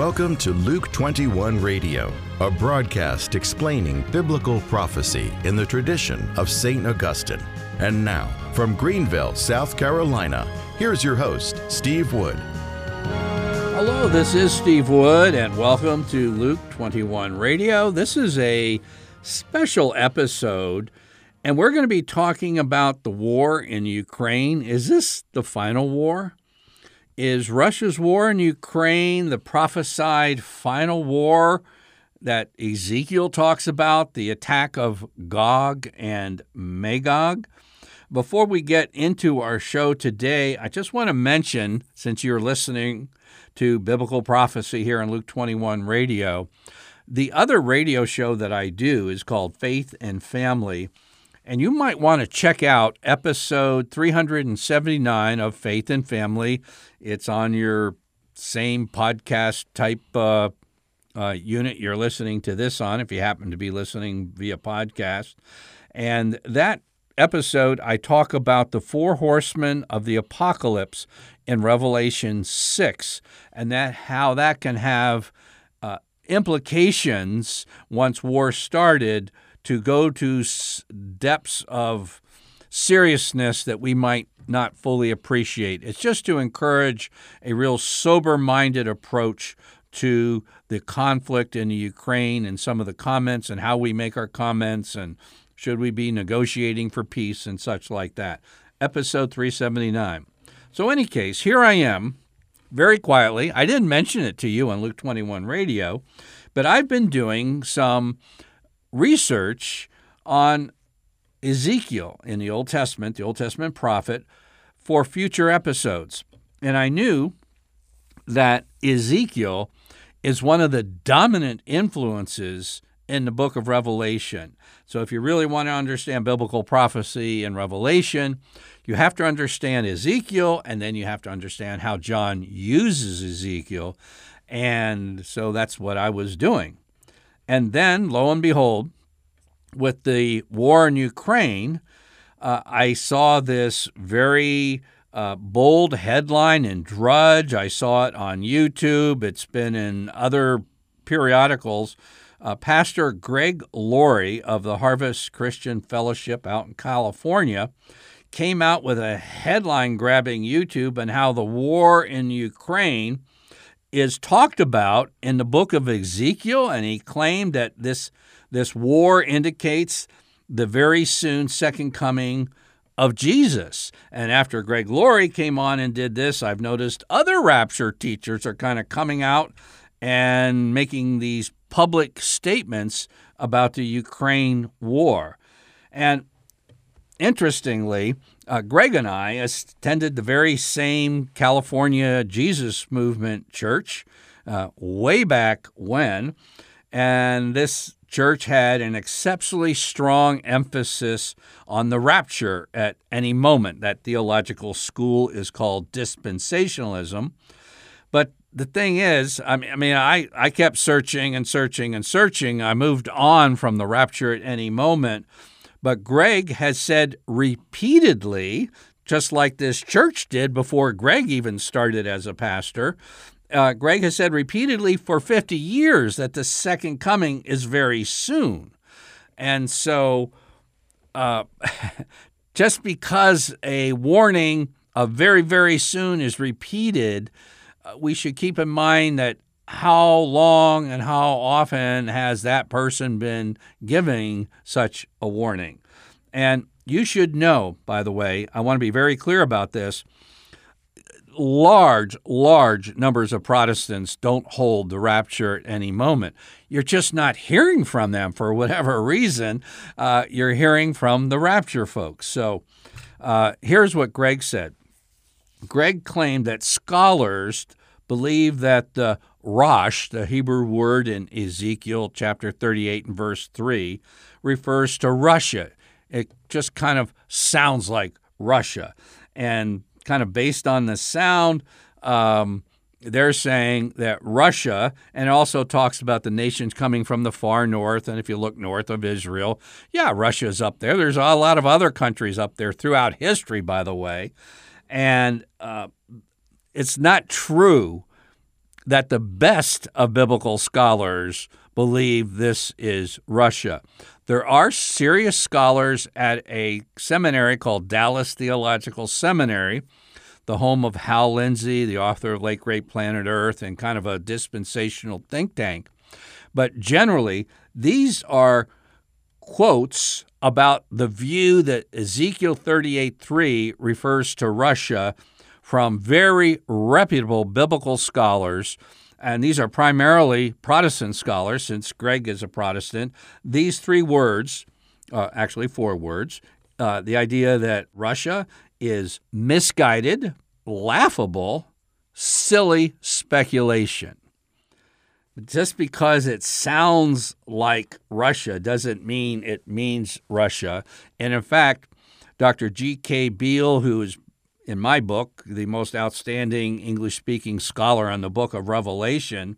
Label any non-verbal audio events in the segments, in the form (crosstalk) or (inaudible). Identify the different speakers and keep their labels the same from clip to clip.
Speaker 1: Welcome to Luke 21 Radio, a broadcast explaining biblical prophecy in the tradition of St. Augustine. And now, from Greenville, South Carolina, here's your host, Steve Wood.
Speaker 2: Hello, this is Steve Wood, and welcome to Luke 21 Radio. This is a special episode, and we're going to be talking about the war in Ukraine. Is this the final war? Is Russia's war in Ukraine the prophesied final war that Ezekiel talks about, the attack of Gog and Magog? Before we get into our show today, I just want to mention, since you're listening to Biblical Prophecy here on Luke 21 Radio, the other radio show that I do is called Faith and Family. And you might want to check out episode 379 of Faith and Family. It's on your same podcast type uh, uh, unit you're listening to this on, if you happen to be listening via podcast. And that episode, I talk about the four horsemen of the apocalypse in Revelation 6 and that how that can have uh, implications once war started to go to depths of seriousness that we might not fully appreciate. It's just to encourage a real sober minded approach to the conflict in the Ukraine and some of the comments and how we make our comments and should we be negotiating for peace and such like that. Episode 379. So, in any case, here I am very quietly. I didn't mention it to you on Luke 21 radio, but I've been doing some research on Ezekiel in the Old Testament, the Old Testament prophet, for future episodes. And I knew that Ezekiel is one of the dominant influences in the book of Revelation. So if you really want to understand biblical prophecy and Revelation, you have to understand Ezekiel and then you have to understand how John uses Ezekiel. And so that's what I was doing. And then, lo and behold, with the war in Ukraine, uh, I saw this very uh, bold headline in Drudge. I saw it on YouTube. It's been in other periodicals. Uh, Pastor Greg Laurie of the Harvest Christian Fellowship out in California came out with a headline grabbing YouTube and how the war in Ukraine is talked about in the book of Ezekiel, and he claimed that this, this war indicates the very soon second coming of Jesus. And after Greg Laurie came on and did this, I've noticed other rapture teachers are kind of coming out and making these public statements about the Ukraine war. And interestingly, uh, Greg and I attended the very same California Jesus Movement church uh, way back when, and this church had an exceptionally strong emphasis on the rapture at any moment. That theological school is called dispensationalism. But the thing is, I mean, I, I kept searching and searching and searching. I moved on from the rapture at any moment but Greg has said repeatedly, just like this church did before Greg even started as a pastor, uh, Greg has said repeatedly for 50 years that the second coming is very soon. And so, uh, (laughs) just because a warning of very, very soon is repeated, uh, we should keep in mind that how long and how often has that person been giving such a warning? And you should know, by the way, I want to be very clear about this. Large, large numbers of Protestants don't hold the rapture at any moment. You're just not hearing from them for whatever reason. Uh, you're hearing from the rapture folks. So uh, here's what Greg said Greg claimed that scholars believe that the Rosh, the Hebrew word in Ezekiel chapter 38 and verse 3, refers to Russia. It just kind of sounds like Russia. And kind of based on the sound, um, they're saying that Russia, and it also talks about the nations coming from the far north. And if you look north of Israel, yeah, Russia's up there. There's a lot of other countries up there throughout history, by the way. And uh, it's not true that the best of biblical scholars believe this is Russia. There are serious scholars at a seminary called Dallas Theological Seminary, the home of Hal Lindsey, the author of Late Great Planet Earth, and kind of a dispensational think tank. But generally, these are quotes about the view that Ezekiel 38:3 refers to Russia from very reputable biblical scholars and these are primarily Protestant scholars, since Greg is a Protestant. These three words, uh, actually four words, uh, the idea that Russia is misguided, laughable, silly speculation. Just because it sounds like Russia doesn't mean it means Russia. And in fact, Dr. G.K. Beale, who is in my book, the most outstanding English speaking scholar on the book of Revelation,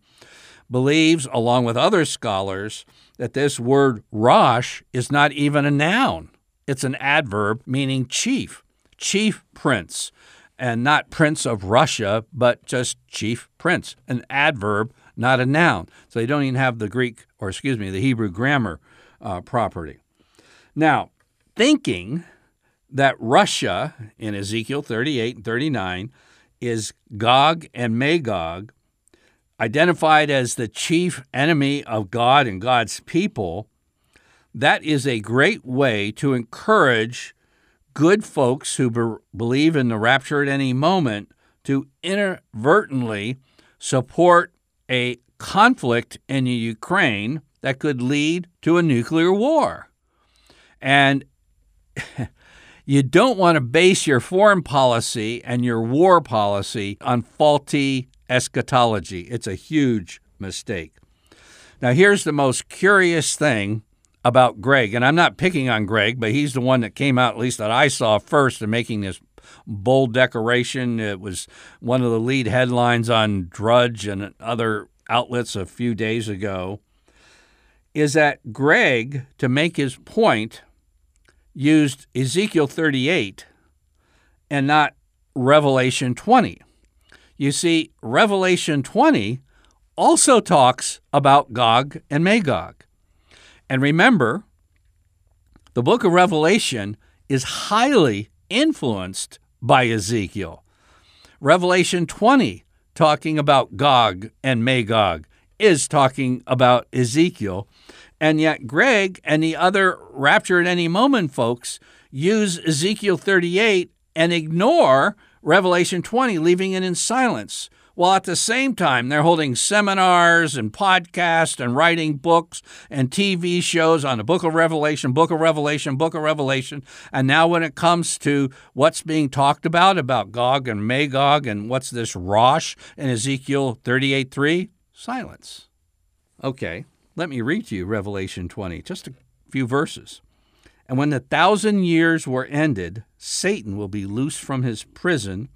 Speaker 2: believes, along with other scholars, that this word Rosh is not even a noun. It's an adverb meaning chief, chief prince, and not prince of Russia, but just chief prince, an adverb, not a noun. So they don't even have the Greek, or excuse me, the Hebrew grammar uh, property. Now, thinking that Russia in Ezekiel 38 and 39 is Gog and Magog, identified as the chief enemy of God and God's people, that is a great way to encourage good folks who be- believe in the rapture at any moment to inadvertently support a conflict in Ukraine that could lead to a nuclear war. And (laughs) You don't want to base your foreign policy and your war policy on faulty eschatology. It's a huge mistake. Now, here's the most curious thing about Greg, and I'm not picking on Greg, but he's the one that came out, at least that I saw first, in making this bold declaration. It was one of the lead headlines on Drudge and other outlets a few days ago. Is that Greg, to make his point, used Ezekiel 38 and not Revelation 20. You see, Revelation 20 also talks about Gog and Magog. And remember, the book of Revelation is highly influenced by Ezekiel. Revelation 20, talking about Gog and Magog, is talking about Ezekiel. And yet, Greg and the other Rapture at Any Moment folks use Ezekiel 38 and ignore Revelation 20, leaving it in silence. While at the same time, they're holding seminars and podcasts and writing books and TV shows on the book of Revelation, book of Revelation, book of Revelation. And now, when it comes to what's being talked about, about Gog and Magog and what's this Rosh in Ezekiel 38 3, silence. Okay. Let me read to you Revelation 20, just a few verses. And when the thousand years were ended, Satan will be loosed from his prison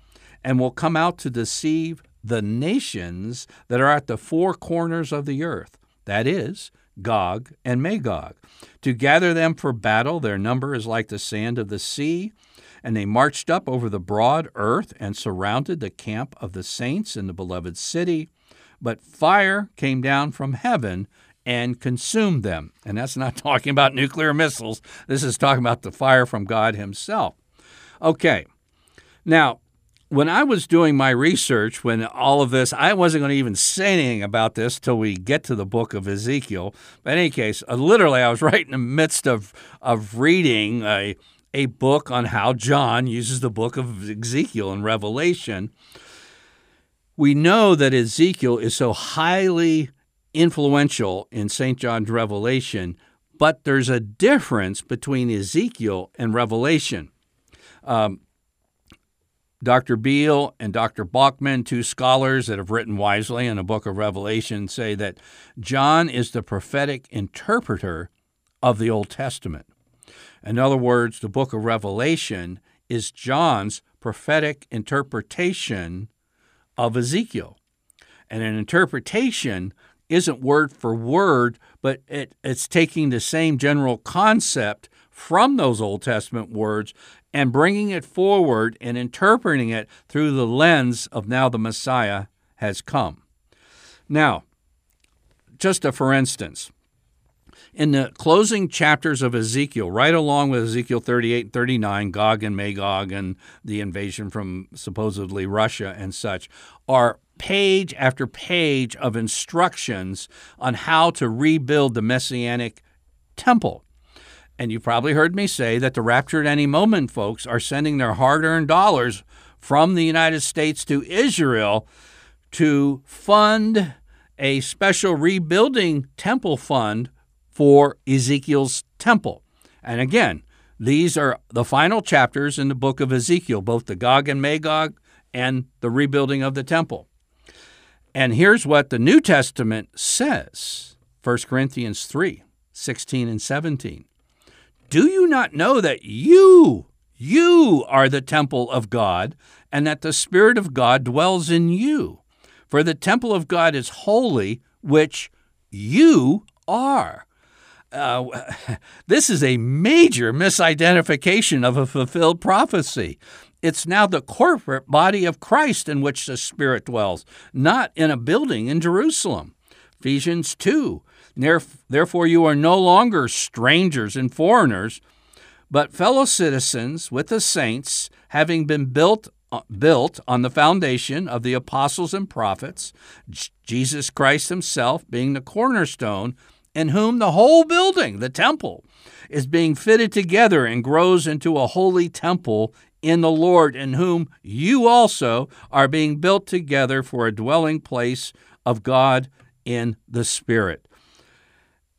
Speaker 2: and will come out to deceive the nations that are at the four corners of the earth, that is, Gog and Magog, to gather them for battle. Their number is like the sand of the sea. And they marched up over the broad earth and surrounded the camp of the saints in the beloved city. But fire came down from heaven and consumed them. And that's not (laughs) talking about nuclear missiles. This is talking about the fire from God Himself. Okay. Now, when I was doing my research, when all of this, I wasn't going to even say anything about this till we get to the book of Ezekiel. But in any case, uh, literally, I was (laughs) right in the midst of, of reading a, a book on how John uses the book of Ezekiel in Revelation. We know that Ezekiel is so highly influential in St. John's Revelation, but there's a difference between Ezekiel and Revelation. Um, Dr. Beale and Dr. Bauckham, two scholars that have written wisely in the book of Revelation, say that John is the prophetic interpreter of the Old Testament. In other words, the book of Revelation is John's prophetic interpretation of Ezekiel. And an interpretation isn't word for word, but it, it's taking the same general concept from those Old Testament words and bringing it forward and interpreting it through the lens of now the Messiah has come. Now, just a for instance, in the closing chapters of Ezekiel, right along with Ezekiel 38 and 39, Gog and Magog and the invasion from supposedly Russia and such, are page after page of instructions on how to rebuild the Messianic temple. And you probably heard me say that the Rapture at Any Moment folks are sending their hard earned dollars from the United States to Israel to fund a special rebuilding temple fund for Ezekiel's temple. And again, these are the final chapters in the book of Ezekiel, both the Gog and Magog and the rebuilding of the temple. And here's what the New Testament says 1 Corinthians 3 16 and 17. Do you not know that you, you are the temple of God, and that the Spirit of God dwells in you? For the temple of God is holy, which you are. Uh, (laughs) this is a major misidentification of a fulfilled prophecy. It's now the corporate body of Christ in which the Spirit dwells, not in a building in Jerusalem. Ephesians 2 Therefore, you are no longer strangers and foreigners, but fellow citizens with the saints, having been built uh, built on the foundation of the apostles and prophets, Jesus Christ himself being the cornerstone, in whom the whole building, the temple, is being fitted together and grows into a holy temple in the Lord, in whom you also are being built together for a dwelling place of God in the Spirit.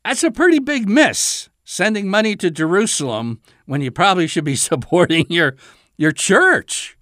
Speaker 2: That's a pretty big miss, sending money to Jerusalem when you probably should be (laughs) supporting your, your church.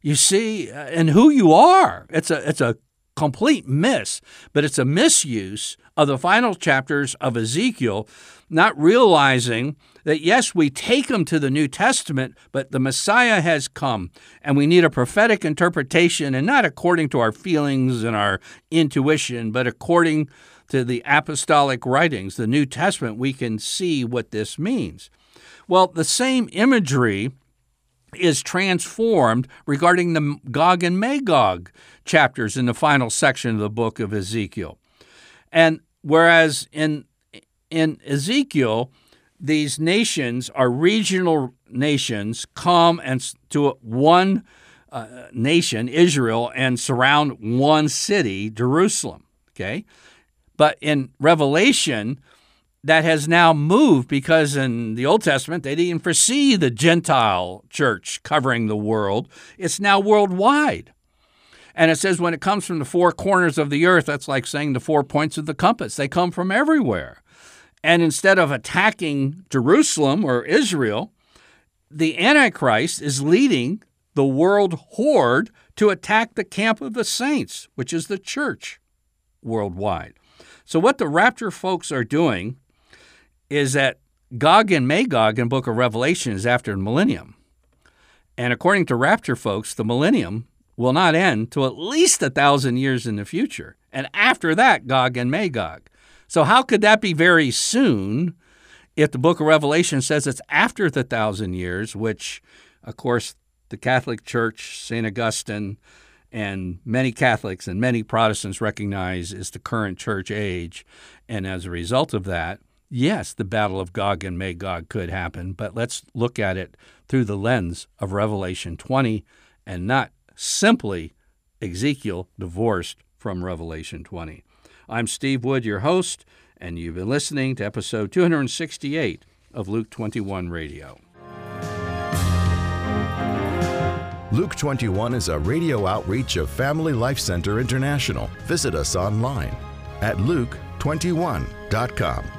Speaker 2: You see, uh, and who you are. It's a, it's a complete miss, but it's a misuse of the final chapters of Ezekiel, not realizing that yes, we take them to the New Testament, but the Messiah has come, and we need a prophetic interpretation, and not according to our feelings and our intuition, but according to the apostolic writings, the New Testament, we can see what this means. Well, the same imagery is transformed regarding the Gog and Magog chapters in the final section of the book of Ezekiel. And whereas in in Ezekiel, these nations are regional nations come and to one uh, nation, Israel, and surround one city, Jerusalem. Okay, but in Revelation, that has now moved because in the Old Testament they didn't foresee the Gentile church covering the world. It's now worldwide. And it says when it comes from the four corners of the earth, that's like saying the four points of the compass. They come from everywhere. And instead of attacking Jerusalem or Israel, the Antichrist is leading the world horde to attack the camp of the saints, which is the church worldwide. So, what the rapture folks are doing is that Gog and Magog in book of Revelation is after the millennium. And according to rapture folks, the millennium will not end till at least a thousand years in the future. And after that, Gog and Magog. So, how could that be very soon if the book of Revelation says it's after the thousand years, which, of course, the Catholic Church, St. Augustine, and many Catholics and many Protestants recognize is the current church age. And as a result of that, yes, the battle of Gog and Magog could happen, but let's look at it through the lens of Revelation 20 and not simply Ezekiel divorced from Revelation 20. I'm Steve Wood, your host, and you've been listening to episode 268 of Luke 21 Radio.
Speaker 1: Luke 21 is a radio outreach of Family Life Center International. Visit us online at luke21.com.